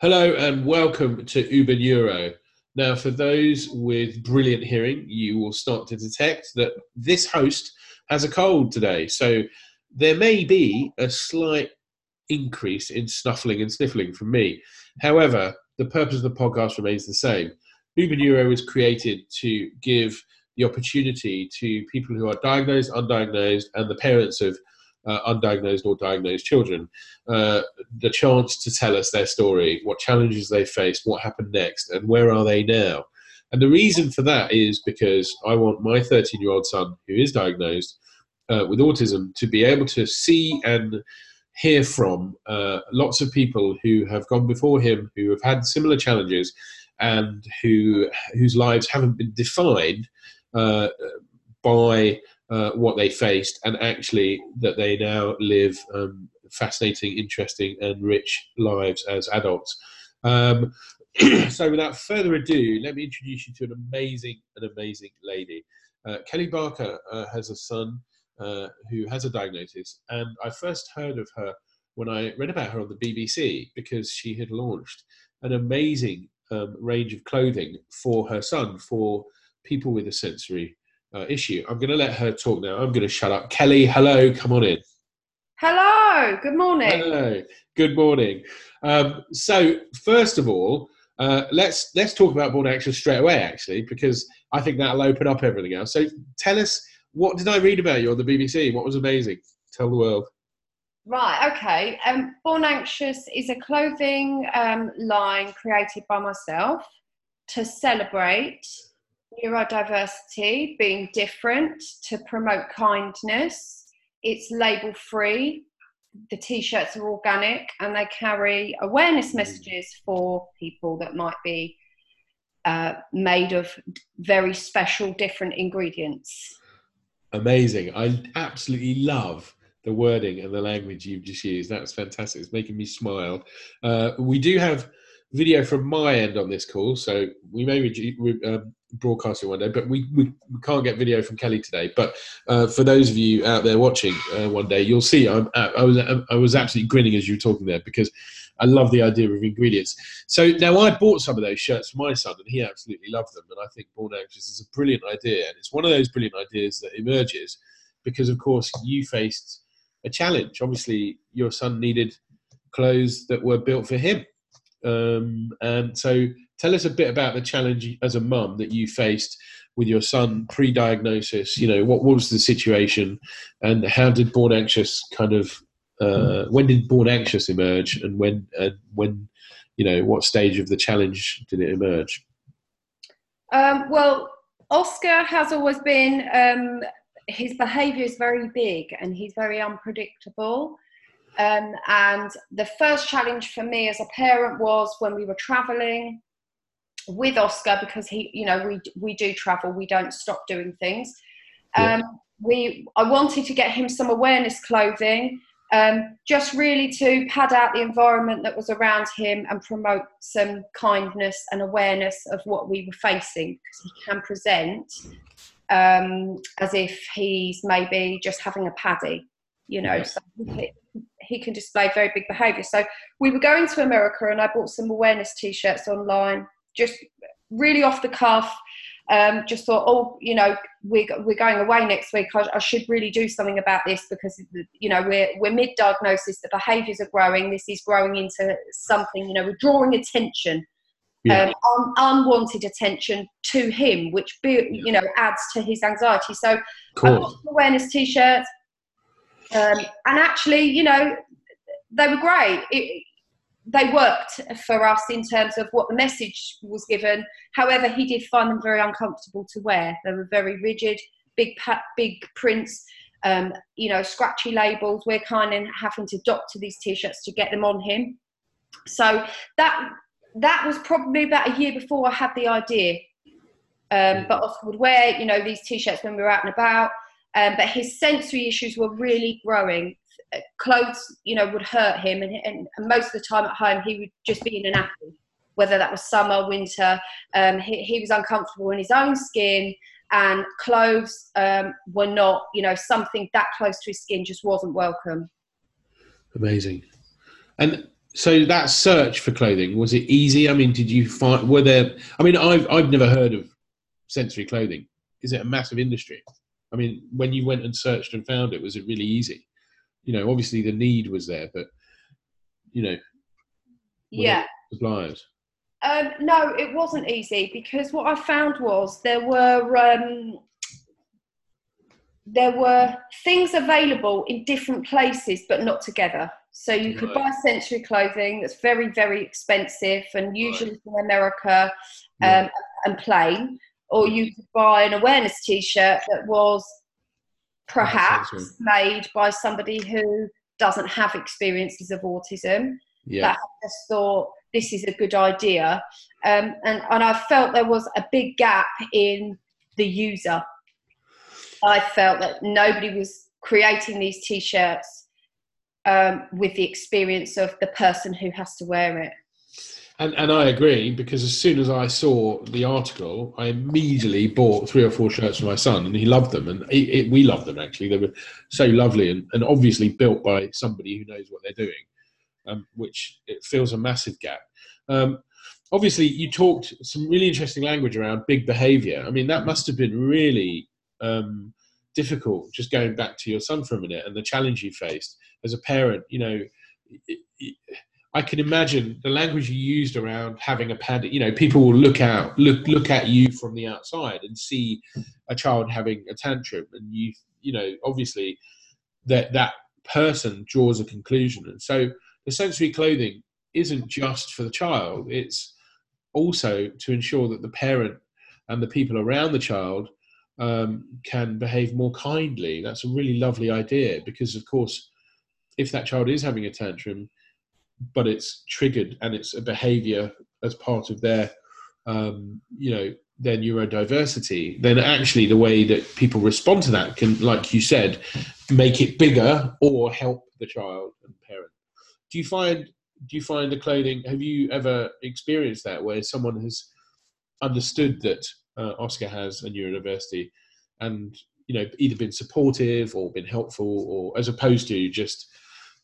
Hello and welcome to Uber Neuro. Now, for those with brilliant hearing, you will start to detect that this host has a cold today. So there may be a slight increase in snuffling and sniffling from me. However, the purpose of the podcast remains the same. Uber Neuro was created to give the opportunity to people who are diagnosed, undiagnosed, and the parents of uh, undiagnosed or diagnosed children uh, the chance to tell us their story, what challenges they faced, what happened next, and where are they now. And the reason for that is because I want my 13 year old son, who is diagnosed uh, with autism, to be able to see and hear from uh, lots of people who have gone before him, who have had similar challenges, and who whose lives haven't been defined uh, by uh, what they faced, and actually that they now live um, fascinating, interesting, and rich lives as adults. Um, so, without further ado, let me introduce you to an amazing, an amazing lady. Uh, Kelly Barker uh, has a son uh, who has a diagnosis, and I first heard of her when I read about her on the BBC because she had launched an amazing um, range of clothing for her son for people with a sensory uh, issue. I'm going to let her talk now. I'm going to shut up. Kelly, hello, come on in. Hello, good morning. Hello, good morning. Um, so, first of all, uh, let's let's talk about born anxious straight away, actually, because I think that'll open up everything else. So, tell us what did I read about you on the BBC? What was amazing? Tell the world. Right, okay. Um, Born Anxious is a clothing um, line created by myself to celebrate neurodiversity, being different, to promote kindness. It's label free. The t shirts are organic and they carry awareness mm. messages for people that might be uh, made of very special, different ingredients. Amazing. I absolutely love the wording and the language you've just used. That's fantastic. It's making me smile. Uh, we do have video from my end on this call, so we may re- uh, broadcast it one day, but we, we, can't get video from Kelly today. But uh, for those of you out there watching uh, one day, you'll see I'm, I was I was absolutely grinning as you were talking there because I love the idea of ingredients. So now I bought some of those shirts for my son, and he absolutely loved them. And I think Born Anxious is a brilliant idea, and it's one of those brilliant ideas that emerges because, of course, you faced a challenge. Obviously, your son needed clothes that were built for him um, and so tell us a bit about the challenge as a mum that you faced with your son pre-diagnosis. You know, what was the situation, and how did Born Anxious kind of uh, when did Born Anxious emerge, and when and when you know what stage of the challenge did it emerge? Um, well, Oscar has always been. Um, his behaviour is very big, and he's very unpredictable. Um, and the first challenge for me as a parent was when we were traveling with Oscar because he, you know, we we do travel, we don't stop doing things. Um, yeah. We, I wanted to get him some awareness clothing, um, just really to pad out the environment that was around him and promote some kindness and awareness of what we were facing because he can present um, as if he's maybe just having a paddy, you know. So he can display very big behaviour. So we were going to America, and I bought some awareness T-shirts online, just really off the cuff. Um, just thought, oh, you know, we're, we're going away next week. I, I, should really do something about this because, you know, we're, we're mid diagnosis, the behaviours are growing, this is growing into something, you know, we're drawing attention, yeah. um, un, unwanted attention to him, which, be, you know, adds to his anxiety. So, cool. awareness t shirts, um, and actually, you know, they were great. It, they worked for us in terms of what the message was given. However, he did find them very uncomfortable to wear. They were very rigid, big, big prints, um, you know, scratchy labels. We're kind of having to doctor these t-shirts to get them on him. So that that was probably about a year before I had the idea. Um, but Oscar would wear, you know, these t-shirts when we were out and about. Um, but his sensory issues were really growing. Clothes, you know, would hurt him, and, and, and most of the time at home he would just be in an apple, whether that was summer, winter. Um, he, he, was uncomfortable in his own skin, and clothes um, were not, you know, something that close to his skin just wasn't welcome. Amazing. And So that search for clothing was it easy? I mean, did you find were there? I mean, I've I've never heard of sensory clothing. Is it a massive industry? I mean, when you went and searched and found it, was it really easy? You know, obviously the need was there, but you know, Yeah. suppliers. Um, no, it wasn't easy because what I found was there were um, there were things available in different places, but not together. So you could Right. buy sensory clothing that's very, very expensive and usually from America um, Yeah. and plain, or you could buy an awareness T-shirt that was perhaps made by somebody who doesn't have experiences of autism Yeah, that I just thought this is a good idea. Um, and, and I felt there was a big gap in the user. I felt that nobody was creating these t shirts um, with the experience of the person who has to wear it. And and I agree because as soon as I saw the article, I immediately bought three or four shirts for my son, and he loved them, and it, we loved them actually. They were so lovely and, and obviously built by somebody who knows what they're doing, um, which it fills a massive gap. Um, obviously, you talked some really interesting language around big behaviour. I mean, that must have been really um, difficult. Just going back to your son for a minute and the challenge you faced as a parent, you know. It, it, I can imagine the language you used around having a pad. You know, people will look out, look look at you from the outside and see a child having a tantrum, and you, you know, obviously that that person draws a conclusion, and so the sensory clothing isn't just for the child; it's also to ensure that the parent and the people around the child um, can behave more kindly. That's a really lovely idea because, of course, if that child is having a tantrum, but it's triggered and it's a behavior as part of their, um, you know, their neurodiversity, then actually the way that people respond to that can, like you said, make it bigger or help the child and parent. Do you find do you find the clothing? Have you ever experienced that where someone has understood that uh, Oscar has a neurodiversity and you know either been supportive or been helpful, or as opposed to just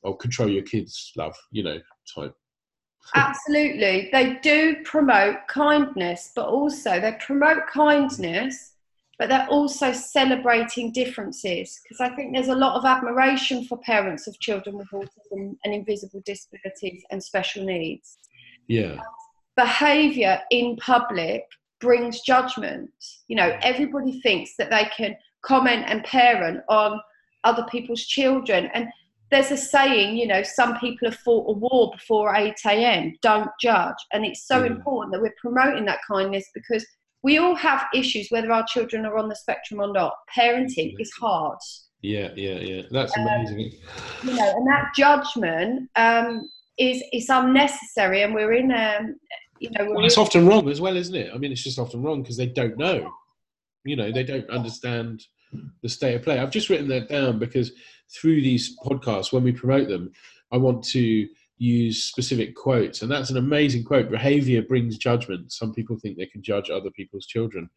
oh control your kids, love, you know, type. Absolutely. They do promote kindness, but also they promote kindness, but they're also celebrating differences. Because I think there's a lot of admiration for parents of children with autism and invisible disabilities and special needs. Yeah, Behaviour in public brings judgment. You know, everybody thinks that they can comment and parent on other people's children. And there's a saying, you know, some people have fought a war before 8 a.m. Don't judge. And it's so Mm. important that we're promoting that kindness because we all have issues, whether our children are on the spectrum or not. Parenting is hard, yeah, yeah, yeah. That's amazing. you know, and that judgment um, is is unnecessary. And we're in, um, you know, Well, it's often wrong as well, isn't it? I mean, it's just often wrong because they don't know. You know, they don't understand the state of play. I've just written that down because through these podcasts, when we promote them, I want to use specific quotes, and that's an amazing quote. Behavior brings judgment. Some people think they can judge other people's children.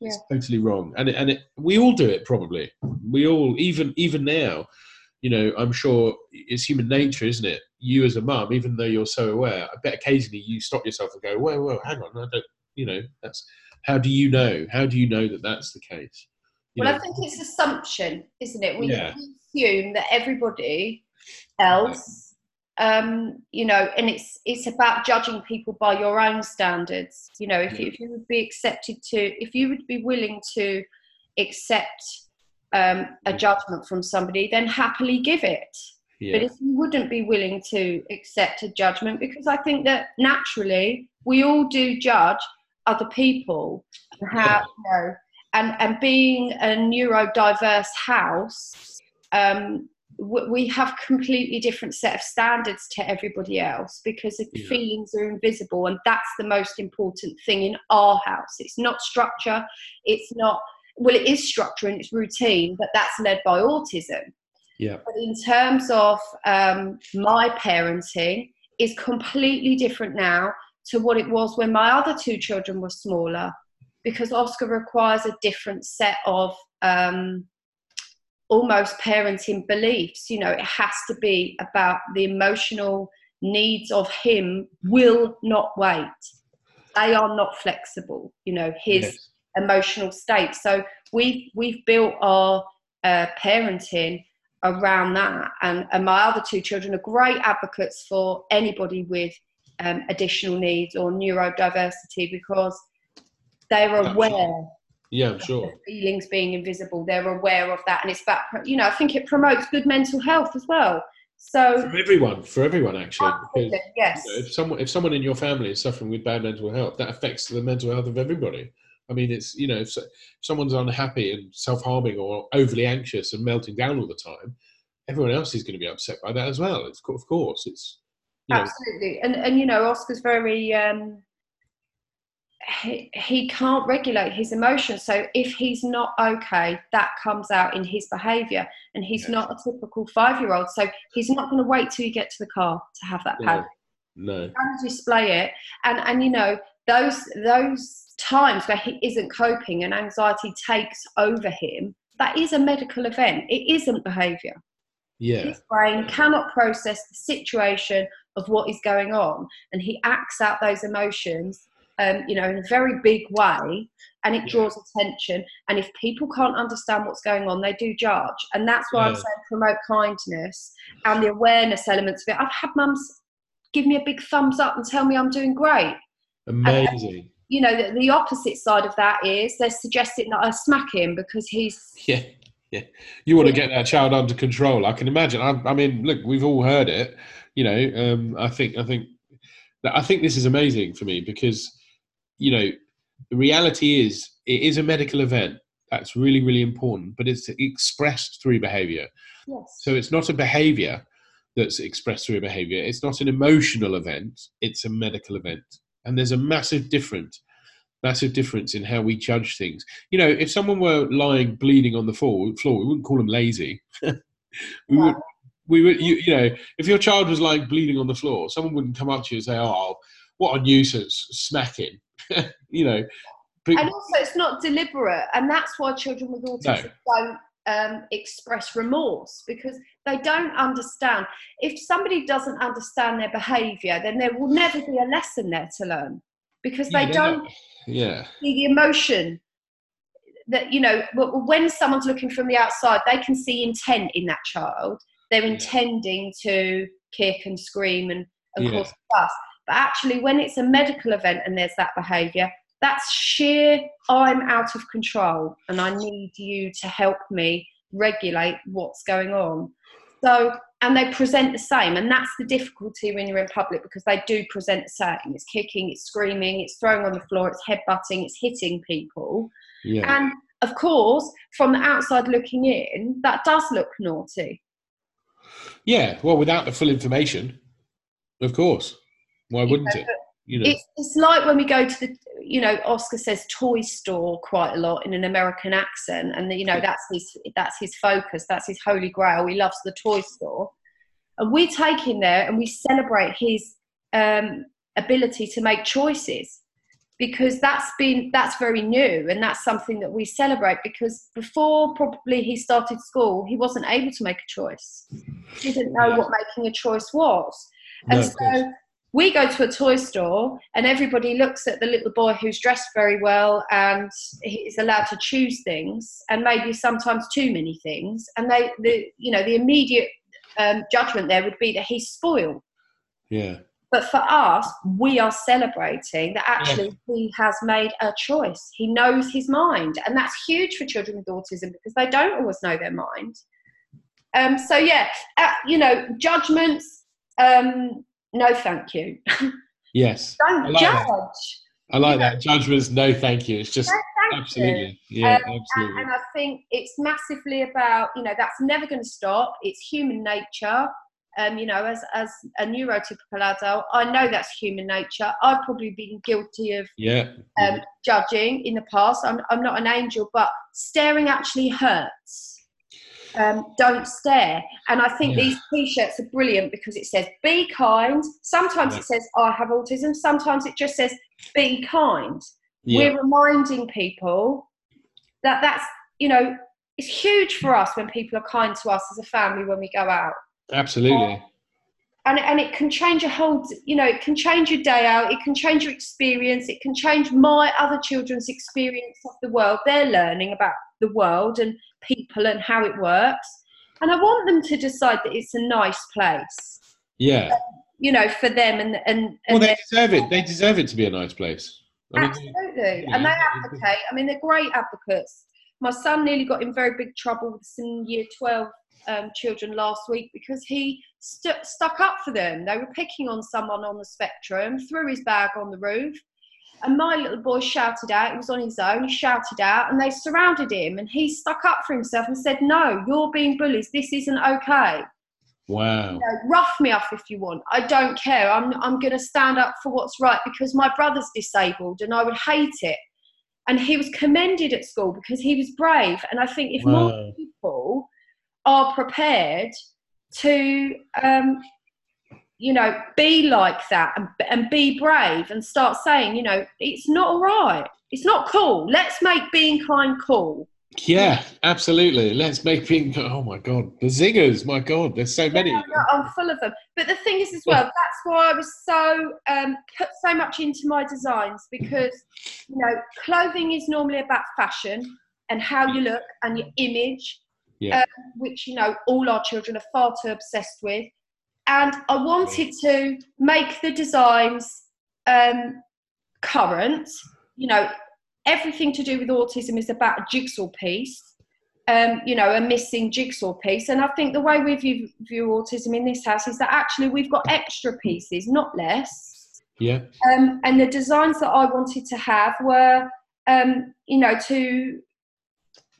It's totally wrong, and it, and it, we all do it. Probably we all, even even now, you know, I'm sure it's human nature, isn't it? You as a mum, even though you're so aware, I bet occasionally you stop yourself and go, "Whoa, whoa, hang on, I don't." You know, that's how do you know? How do you know that that's the case? You Well, know, I think it's assumption, isn't it? We Yeah. Assume that everybody else, um, you know, and it's it's about judging people by your own standards. You know, if you, if you would be accepted to, if you would be willing to accept um, a judgment from somebody, then happily give it. yeah, But if you wouldn't be willing to accept a judgment, because I think that naturally we all do judge other people how you know, and and being a neurodiverse house, um, we have completely different set of standards to everybody else because the Yeah. feelings are invisible, and that's the most important thing in our house. It's not structure. It's not well, it is structure and it's routine, but that's led by autism. yeah, But in terms of um, my parenting, is completely different now to what it was when my other two children were smaller, because Oscar requires a different set of um, almost parenting beliefs. You know, it has to be about the emotional needs of him will not wait. They are not flexible, you know, his yes. emotional state. So we've we've built our uh, parenting around that. And, and my other two children are great advocates for anybody with um, additional needs or neurodiversity because they're aware. Yeah, I'm sure. feelings being invisible, they're aware of that, and it's about you know I think it promotes good mental health as well. So for everyone, for everyone actually, because, yes. You know, if someone if someone in your family is suffering with bad mental health, that affects the mental health of everybody. I mean, it's you know, if someone's unhappy and self-harming or overly anxious and melting down all the time, everyone else is going to be upset by that as well. It's of course, it's absolutely, and and you know, Oscar's very. Um, he, he can't regulate his emotions. So if he's not okay, that comes out in his behaviour. And he's yes. not a typical five year old. So he's not going to wait till you get to the car to have that panic. No. no. display it. And and you know, those those times where he isn't coping and anxiety takes over him, that is a medical event. It isn't behaviour. Yeah. His brain cannot process the situation of what is going on, and he acts out those emotions, um, you know, in a very big way, and it draws attention. And if people can't understand what's going on, they do judge, and that's why yeah. I'm saying promote kindness and the awareness elements of it. I've had mums give me a big thumbs up and tell me I'm doing great. Amazing you know, the, the opposite side of that is they're suggesting that I smack him because he's. Yeah, yeah. You want to get that child under control. I can imagine. I, I mean, look, we've all heard it. You know, um, I think, I think, I think this is amazing for me because, you know, the reality is it is a medical event. That's really, really important, but it's expressed through behavior. Yes. So it's not a behavior that's expressed through a behavior. It's not an emotional event. It's a medical event and there's a massive difference massive difference in how we judge things you know if someone were lying bleeding on the floor, floor we wouldn't call them lazy we yeah. would we would you, you know if your child was lying bleeding on the floor someone wouldn't come up to you and say oh what a nuisance smacking you know but, and also it's not deliberate and that's why children with autism no. don't um, express remorse because they don't understand. If somebody doesn't understand their behaviour, then there will never be a lesson there to learn because they yeah, don't yeah. see the emotion that you know when someone's looking from the outside they can see intent in that child they're intending to kick and scream and, and yeah. cause fuss but actually when it's a medical event and there's that behavior that's sheer i'm out of control and i need you to help me regulate what's going on. So and they present the same and that's the difficulty when you're in public because they do present the same. It's kicking it's screaming it's throwing on the floor it's headbutting it's hitting people. Yeah. and of course from the outside looking in that does look naughty. Yeah well without the full information of course why wouldn't it? You know. it's, it's like when we go to the you know oscar says toy store quite a lot in an american accent and the, you know that's his that's his focus that's his holy grail he loves the toy store. And we take him there and we celebrate his um, ability to make choices because that's been that's very new and that's something that we celebrate because before probably he started school he wasn't able to make a choice. He didn't know what making a choice was. And no, so we go to a toy store and everybody looks at the little boy who's dressed very well and he's allowed to choose things and maybe sometimes too many things. And they the you know the immediate um, judgment there would be that he's spoiled. Yeah. But for us we are celebrating that actually yeah. he has made a choice. He knows his mind. And that's huge for children with autism because they don't always know their mind. Um, so yeah uh, you know judgments um, no thank you. Yes. Don't like judge. That. I like that. Judgments, no thank you. It's just no, absolutely. You. Yeah, um, absolutely. And, and, I think it's massively about, you know, that's never going to stop. It's human nature. Um, you know, as as a neurotypical adult, I know that's human nature. I've probably been guilty of yeah. Um, judging in the past. I'm I'm not an angel, but staring actually hurts um, don't stare. And I think yeah. these t-shirts are brilliant because it says be kind. Sometimes yeah. it says I have autism. Sometimes it just says be kind. Yeah. We're reminding people that that's you know it's huge for us when people are kind to us as a family when we go out. Absolutely. And and it can change your whole you know it can change your day out it can change your experience it can change my other children's experience of the world they're learning about the world and people and how it works and i want them to decide that it's a nice place yeah you know for them and and, and well they deserve it they deserve it to be a nice place I mean, Absolutely. yeah, and they advocate. I mean, they're great advocates. My son nearly got in very big trouble with some year 12 um, children last week because he stu stuck up for them. They were picking on someone on the spectrum, threw his bag on the roof. And my little boy shouted out, he was on his own, he shouted out, and they surrounded him. And he stuck up for himself and said, No, you're being bullies. This isn't okay wow you know, rough me up if you want. I don't care. I'm I'm going to stand up for what's right because my brother's disabled and I would hate it. And he was commended at school because he was brave. And I think if more people are prepared to, um, you know, be like that and, and be brave and start saying, you know, it's not all right. It's not cool. Let's make being kind cool. yeah absolutely let's make being oh my god the zingers my god there's so many Yeah, I'm full of them. But the thing is, as well, that's why I was so um, put so much into my designs because you know, clothing is normally about fashion and how you look and your image, Yeah. um, which you know all our children are far too obsessed with. And I wanted to make the designs um, current. You know, everything to do with autism is about a jigsaw piece um, you know, a missing jigsaw piece. And I think the way we view, view autism in this house is that actually we've got extra pieces, not less. yeah Um, and the designs that I wanted to have were, um, you know, to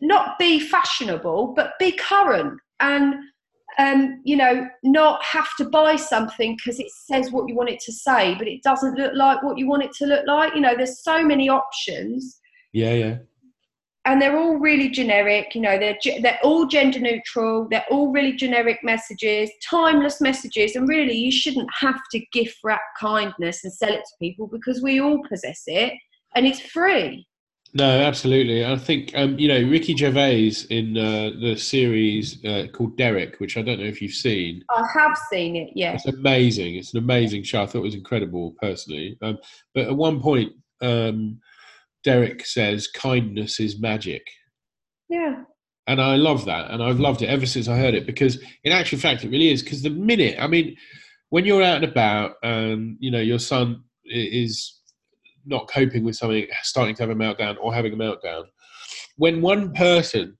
not be fashionable, but be current and, um, you know, not have to buy something because it says what you want it to say, but it doesn't look like what you want it to look like. You know, there's so many options. Yeah yeah. And they're all really generic you know they're they're all gender neutral they're all really generic messages timeless messages and really you shouldn't have to gift wrap kindness and sell it to people because we all possess it and it's free No, absolutely. I think um, you know Ricky Gervais in uh, the series uh, called Derek, which I don't know if you've seen. i have seen it yes It's amazing. It's an amazing show. I thought it was incredible personally. Um, but at one point, um, Derek says, "Kindness is magic," yeah and I love that, and I've loved it ever since I heard it because, in actual fact, it really is. Because the minute, I mean, when you're out and about, and you know your son is not coping with something, starting to have a meltdown or having a meltdown, when one person,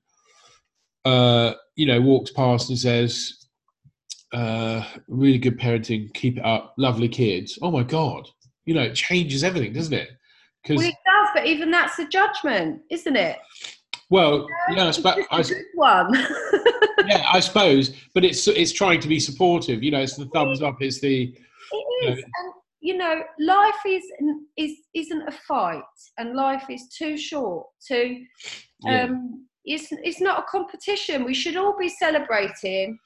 uh, you know, walks past and says, uh, "Really good parenting, keep it up, lovely kids," oh my god, you know, it changes everything, doesn't it? well Because it does but even that's a judgment isn't it well, yeah, I It's spe- just I a good one yeah, I suppose, but it's it's trying to be supportive. You know, it's the thumbs up. It's the It is, and you know, life is is isn't a fight, and life is too short to. yeah, Um, it's it's not a competition. We should all be celebrating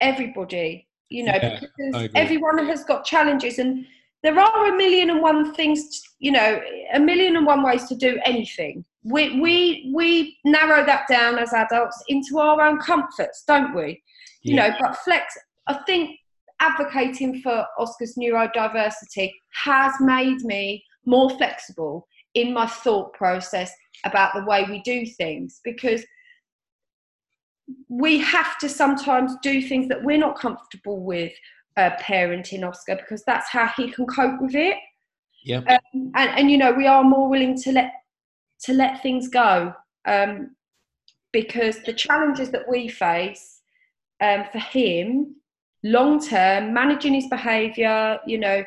everybody. You know, Yeah, because everyone has got challenges, and there are a million and one things. You know, a million and one ways to do anything. We we we narrow that down as adults into our own comforts, don't we? you yeah. know but flex i think advocating for oscar's neurodiversity has made me more flexible in my thought process about the way we do things because we have to sometimes do things that we're not comfortable with uh, parenting oscar because that's how he can cope with it. Yeah, and, and you know we are more willing to let to let things go um, because the challenges that we face um, for him long term managing his behavior you know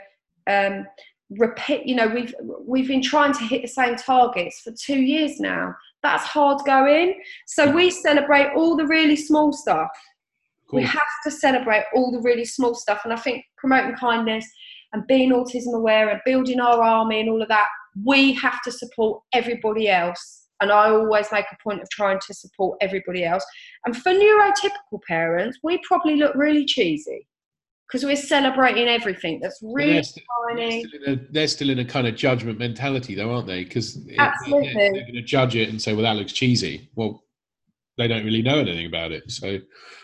um, repeat you know we've we've been trying to hit the same targets for two years now. That's hard going. So we celebrate all the really small stuff. We have to celebrate all the really small stuff and i think promoting kindness and being autism aware and building our army and all of that we have to support everybody else and i always make a point of trying to support everybody else and for neurotypical parents we probably look really cheesy because we're celebrating everything that's really they're, st- they're tiny still in a, they're still in a kind of judgment mentality, though, aren't they? Because Absolutely. they're, going to judge it and say, "Well, that looks cheesy." Well, they don't really know anything about it. So,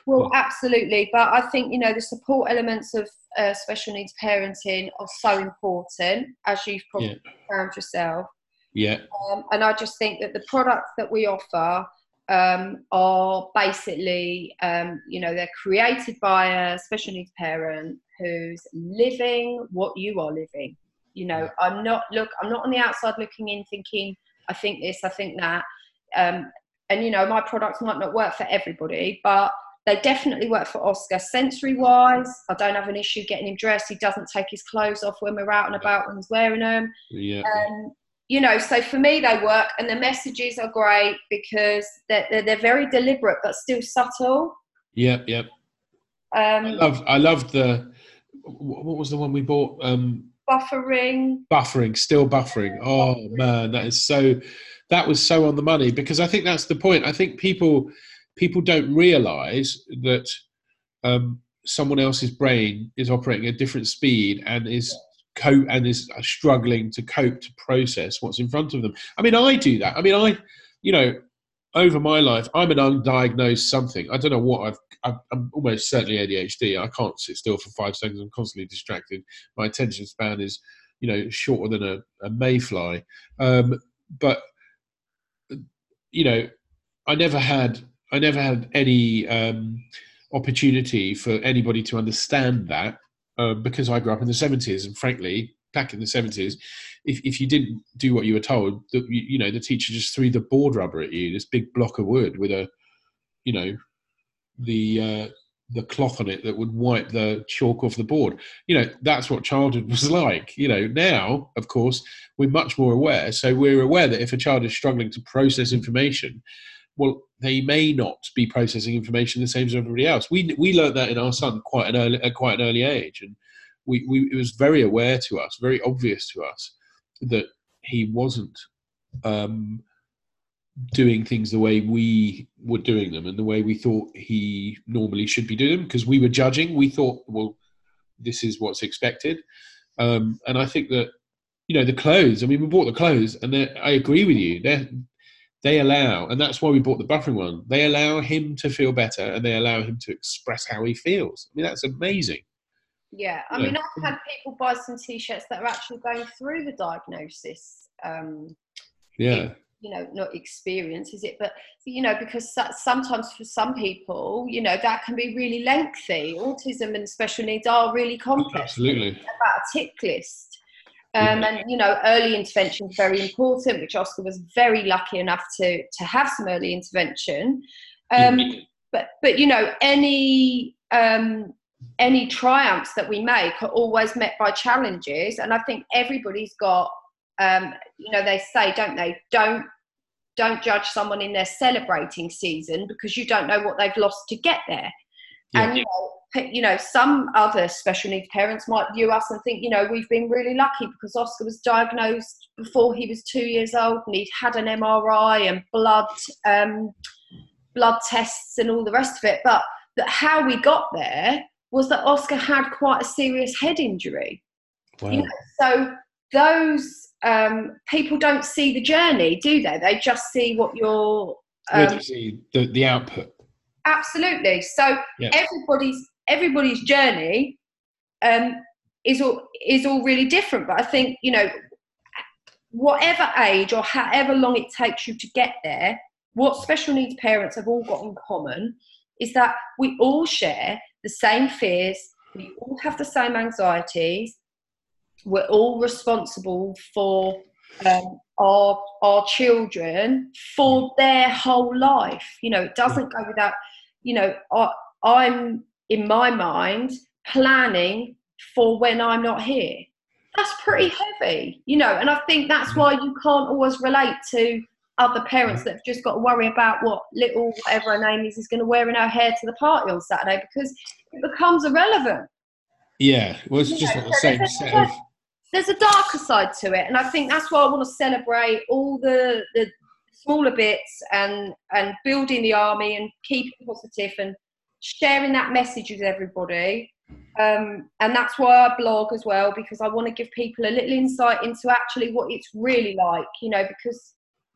well, absolutely. But I think you know the support elements of uh, special needs parenting are so important, as you've probably yeah. found yourself. Yeah. Um, and I just think that the products that we offer um, are basically, um, you know, they're created by a special needs parent who's living what you are living. You know, I'm not look, I'm not on the outside looking in, thinking I think this, I think that. Um, and you know, my products might not work for everybody, but they definitely work for Oscar sensory wise. I don't have an issue getting him dressed. He doesn't take his clothes off when we're out and about when he's wearing them. Yeah. Um, you know, so for me, they work, and the messages are great because they're, they're, they're very deliberate but still subtle. Yep, yep. Um, I love, I loved the. What was the one we bought? Um, buffering. Buffering, still buffering. Oh man, that is so. That was so on the money because I think that's the point. I think people people don't realise that um, someone else's brain is operating at different speed and is cope and is struggling to cope to process what's in front of them. I mean, I do that. I mean, I, you know, over my life, I'm an undiagnosed something. I don't know what I've. I'm almost certainly ADHD. I can't sit still for five seconds. I'm constantly distracted. My attention span is, you know, shorter than a, a mayfly. Um, but you know, I never had. I never had any um, opportunity for anybody to understand that uh, because I grew up in the 70s, and frankly, back in the 70s, if, if you didn't do what you were told, you, you, know, the teacher just threw the board rubber at you, this big block of wood with a, you know, the uh, the cloth on it that would wipe the chalk off the board. You know, that's what childhood was like. You know, now, of course, we're much more aware. So we're aware that if a child is struggling to process information, well, they may not be processing information the same as everybody else. We we learned that in our son quite an early at quite an early age, and we, we it was very aware to us, very obvious to us that he wasn't um, doing things the way we were doing them and the way we thought he normally should be doing them because we were judging. We thought, well, this is what's expected, um, and I think that you know the clothes. I mean, we bought the clothes, and I agree with you. They're they allow, and that's why we bought the buffering one. They allow him to feel better, and they allow him to express how he feels. I mean, that's amazing. Yeah, I mean, I've had people buy some t-shirts that are actually going through the diagnosis. Um, yeah. you know, not experience, is it? But you know, because sometimes for some people, you know, that can be really lengthy. Autism and special needs are really complex. Absolutely. About a tick list um, and you know, early intervention is very important, which Oscar was very lucky enough to to have some early intervention. Um, but but you know, any um, any triumphs that we make are always met by challenges, and I think everybody's got. Um, you know, they say, don't they? Don't don't judge someone in their celebrating season because you don't know what they've lost to get there. Yeah. And you know, you know, some other special needs parents might view us and think, you know, we've been really lucky because Oscar was diagnosed before he was two years old and he'd had an MRI and blood um, blood tests and all the rest of it. But that how we got there was that Oscar had quite a serious head injury. Wow. You know, so those um, people don't see the journey, do they? They just see what you're. Um, see the, the output. Absolutely. So yeah. everybody's everybody's journey um, is all is all really different. But I think you know, whatever age or however long it takes you to get there, what special needs parents have all got in common is that we all share the same fears, we all have the same anxieties, we're all responsible for um, our our children for their whole life. You know, it doesn't go without. You know, I, I'm in my mind, planning for when I'm not here. That's pretty heavy, you know, and I think that's mm-hmm. why you can't always relate to other parents that have just got to worry about what little whatever her name is is going to wear in her hair to the party on Saturday because it becomes irrelevant. Yeah, well, it's you just know, the same set of. There's a darker side to it, and I think that's why I want to celebrate all the the smaller bits and and building the army and keeping positive and sharing that message with everybody. Um, and that's why I blog as well because I want to give people a little insight into actually what it's really like, you know, because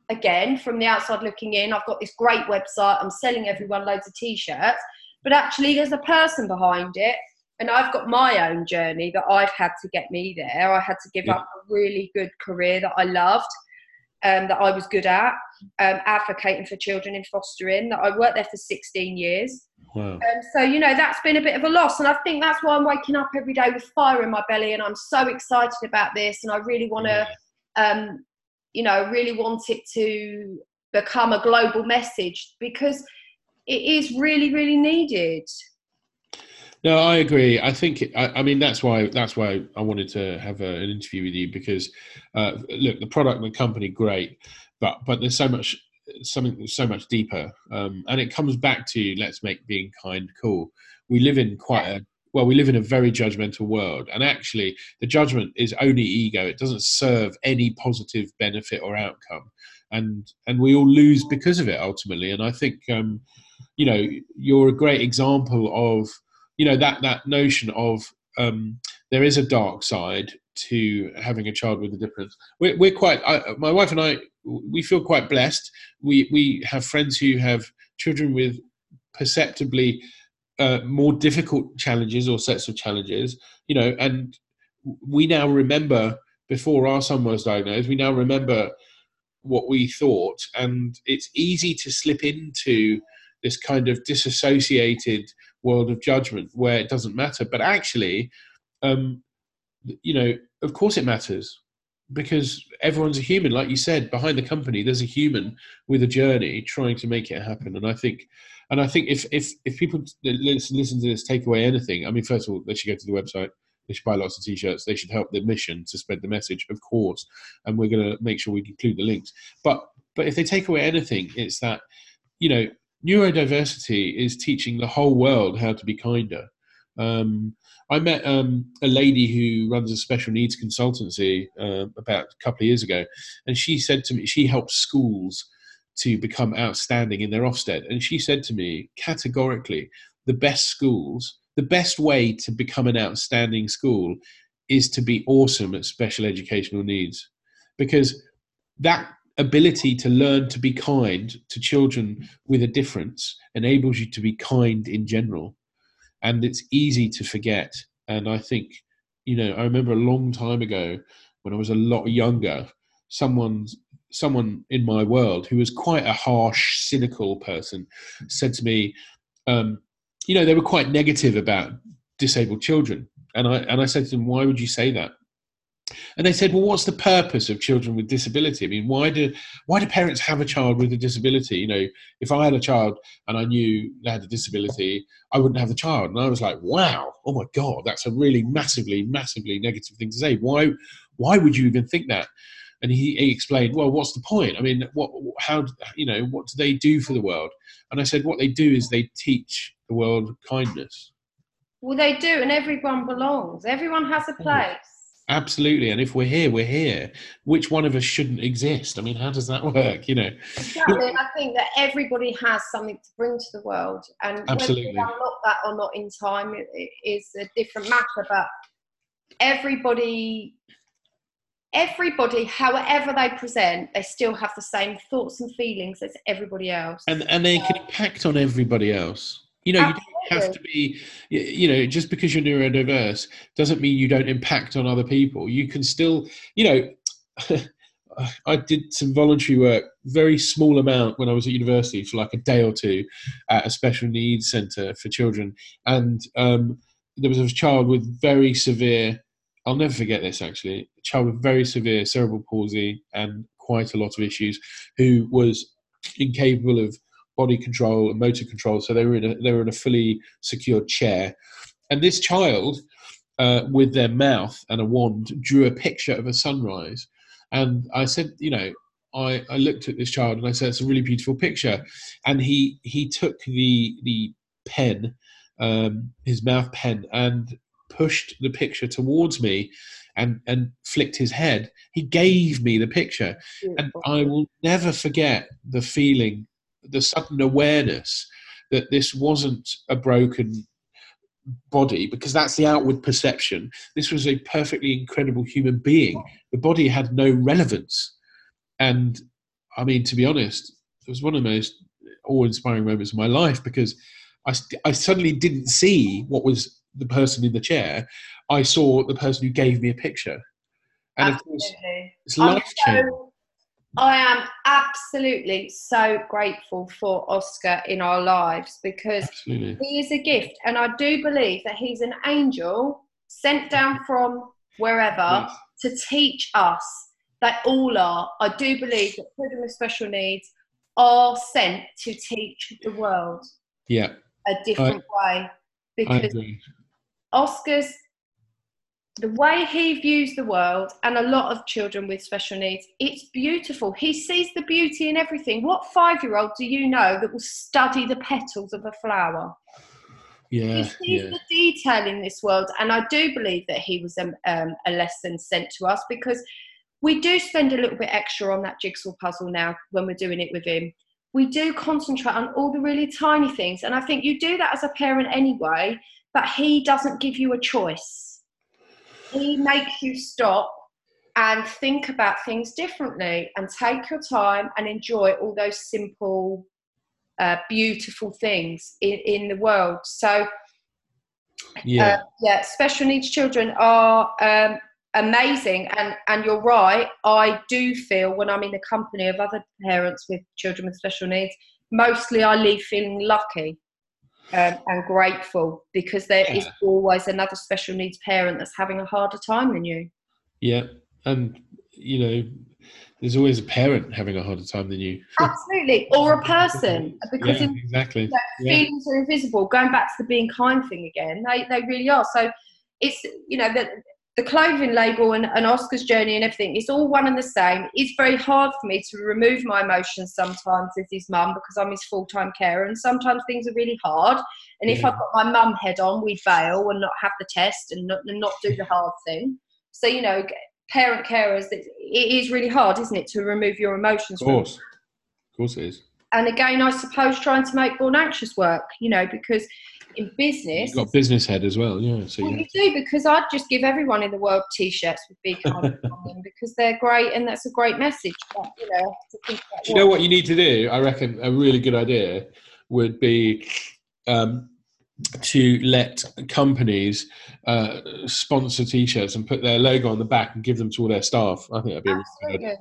again from the outside looking in i've got this great website i'm selling everyone loads of t-shirts but actually there's a person behind it and i've got my own journey that i've had to get me there i had to give yeah. up a really good career that i loved um, that i was good at um, advocating for children in fostering that i worked there for 16 years Wow. Um, so you know that's been a bit of a loss, and I think that's why I'm waking up every day with fire in my belly, and I'm so excited about this, and I really want to, yeah. um, you know, really want it to become a global message because it is really, really needed. No, I agree. I think I, I, mean that's why that's why I wanted to have a, an interview with you because uh, look, the product and the company great, but but there's so much something so much deeper, um, and it comes back to let's make being kind cool. We live in quite a well, we live in a very judgmental world, and actually, the judgment is only ego. It doesn't serve any positive benefit or outcome, and and we all lose because of it ultimately. And I think, um, you know, you're a great example of you know that that notion of um, there is a dark side to having a child with a difference. We're, we're quite, I, my wife and I, we feel quite blessed. We, we have friends who have children with perceptibly uh, more difficult challenges or sets of challenges, you know, and we now remember before our son was diagnosed, we now remember what we thought, and it's easy to slip into this kind of disassociated world of judgment where it doesn't matter. But actually, um, you know, of course it matters because everyone's a human. Like you said, behind the company, there's a human with a journey trying to make it happen. And I think, and I think if if if people listen, listen to this, take away anything. I mean, first of all, they should go to the website. They should buy lots of t-shirts. They should help the mission to spread the message, of course. And we're going to make sure we include the links. But but if they take away anything, it's that you know neurodiversity is teaching the whole world how to be kinder. Um, I met um, a lady who runs a special needs consultancy uh, about a couple of years ago, and she said to me she helps schools to become outstanding in their Ofsted, and she said to me categorically, the best schools, the best way to become an outstanding school is to be awesome at special educational needs, because that ability to learn to be kind to children with a difference enables you to be kind in general and it's easy to forget. And I think, you know, I remember a long time ago when I was a lot younger, someone someone in my world who was quite a harsh, cynical person said to me, um, you know, they were quite negative about disabled children. And I and I said to them, why would you say that? And they said, well, what's the purpose of children with disability? I mean, why do why do parents have a child with a disability? You know, if I had a child and I knew they had a disability, I wouldn't have the child. And I was like, wow, oh my god, that's a really massively, massively negative thing to say. Why why would you even think that? And he, he explained, well, what's the point? I mean, what how you know what do they do for the world? And I said, what they do is they teach the world kindness. Well, they do, and everyone belongs. Everyone has a place. Absolutely. And if we're here, we're here. Which one of us shouldn't exist? I mean, how does that work? You know? Exactly. I think that everybody has something to bring to the world. And Absolutely. whether we unlock that or not in time is a different matter. But everybody, everybody, however they present, they still have the same thoughts and feelings as everybody else. And, and they can impact on everybody else. You know, you don't have to be, you know, just because you're neurodiverse doesn't mean you don't impact on other people. You can still, you know, I did some voluntary work, very small amount when I was at university for like a day or two at a special needs centre for children. And um, there was a child with very severe, I'll never forget this actually, a child with very severe cerebral palsy and quite a lot of issues who was incapable of body control and motor control. So they were in a they were in a fully secured chair, and this child, uh, with their mouth and a wand, drew a picture of a sunrise. And I said, you know, I, I looked at this child and I said, it's a really beautiful picture. And he he took the the pen, um, his mouth pen, and pushed the picture towards me and and flicked his head he gave me the picture and i will never forget the feeling the sudden awareness that this wasn't a broken body because that's the outward perception. This was a perfectly incredible human being. The body had no relevance. And I mean, to be honest, it was one of the most awe-inspiring moments of my life because I, I suddenly didn't see what was the person in the chair. I saw the person who gave me a picture, and of course, it's life changing. so- I am absolutely so grateful for Oscar in our lives because Absolutely, he is a gift, and I do believe that he's an angel sent down from wherever Yes. to teach us. They all are. I do believe that children with special needs are sent to teach the world yeah, a different way because. Oscar's the way he views the world and a lot of children with special needs, it's beautiful. He sees the beauty in everything. What five year old do you know that will study the petals of a flower? Yeah, He sees yeah, the detail in this world, and I do believe that he was um, um, a lesson sent to us because we do spend a little bit extra on that jigsaw puzzle now when we're doing it with him. We do concentrate on all the really tiny things, and I think you do that as a parent anyway, but he doesn't give you a choice. He makes you stop and think about things differently and take your time and enjoy all those simple, uh, beautiful things in, in the world. So, yeah. uh, yeah, special needs children are um, amazing, and and you're right. I do feel when I'm in the company of other parents with children with special needs, mostly I leave feeling lucky um, and grateful because there is Yeah. always another special needs parent that's having a harder time than you. Yeah, and you know, there's always a parent having a harder time than you. Absolutely, or a person because yeah, in exactly. that Yeah. feelings are invisible. Going back to the being kind thing again, they, they really are. So it's you know the the clothing label and, and Oscar's journey and everything. It's all one and the same. It's very hard for me to remove my emotions sometimes as his mum because I'm his full time carer, and sometimes things are really hard. And if Yeah. I've got my mum head on, we fail and not have the test and not, and not do the hard thing. So you know, parent carers, it, it is really hard, isn't it, to remove your emotions Of from course, of course it is. and again, I suppose trying to make born anxious work, you know, because in business, You've got business head as well, yeah. So well, yeah, you do because I'd just give everyone in the world t-shirts with big on them because they're great and that's a great message. But you know, to think about Do you know what you need to do? I reckon a really good idea would be um, to let companies uh, sponsor T-shirts and put their logo on the back and give them to all their staff. I think that'd be a really good idea.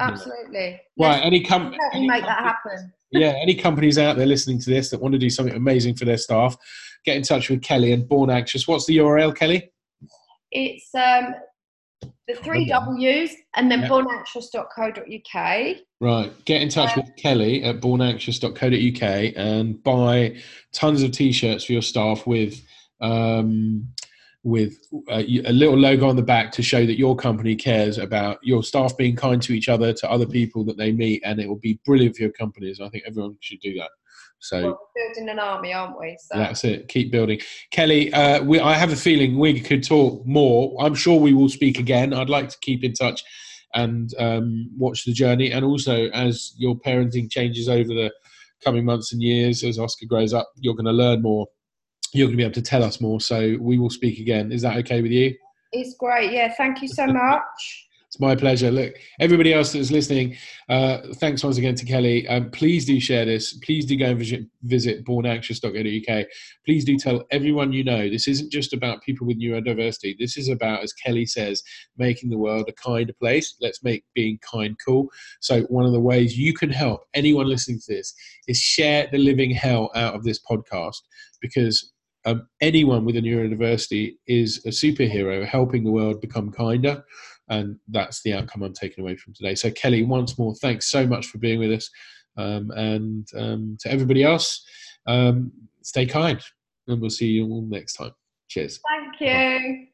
Absolutely. Right, any com- Let's help me any make that company- happen. yeah, any companies out there listening to this that want to do something amazing for their staff, get in touch with Kelly and Born Anxious. What's the URL, Kelly? It's um, the three W's and then Yeah. bornanxious.co.uk. Right, get in touch with Kelly at bornanxious.co.uk and buy tons of t-shirts for your staff with um, with a, a little logo on the back to show that your company cares about your staff being kind to each other, to other people that they meet, and it will be brilliant for your companies. I think everyone should do that. So. Well, we're building an army, aren't we? So That's it. Keep building, Kelly. Uh, we, I have a feeling we could talk more. I'm sure we will speak again. I'd like to keep in touch and um, watch the journey. And also, as your parenting changes over the coming months and years, as Oscar grows up, you're going to learn more. You're going to be able to tell us more. So we will speak again. Is that okay with you? it's great. Yeah, thank you so much. It's my pleasure. Look, everybody else that's listening, uh, thanks once again to Kelly. Um, please do share this. Please do go and visit, visit bornanxious.co.uk. Please do tell everyone you know. This isn't just about people with neurodiversity. This is about, as Kelly says, making the world a kinder place. Let's make being kind cool. So, one of the ways you can help anyone listening to this is share the living hell out of this podcast because um, anyone with a neurodiversity is a superhero helping the world become kinder and that's the outcome I'm taking away from today. So, Kelly, once more, thanks so much for being with us, um, and um, to everybody else, um, stay kind, and we'll see you all next time. Cheers. Thank you.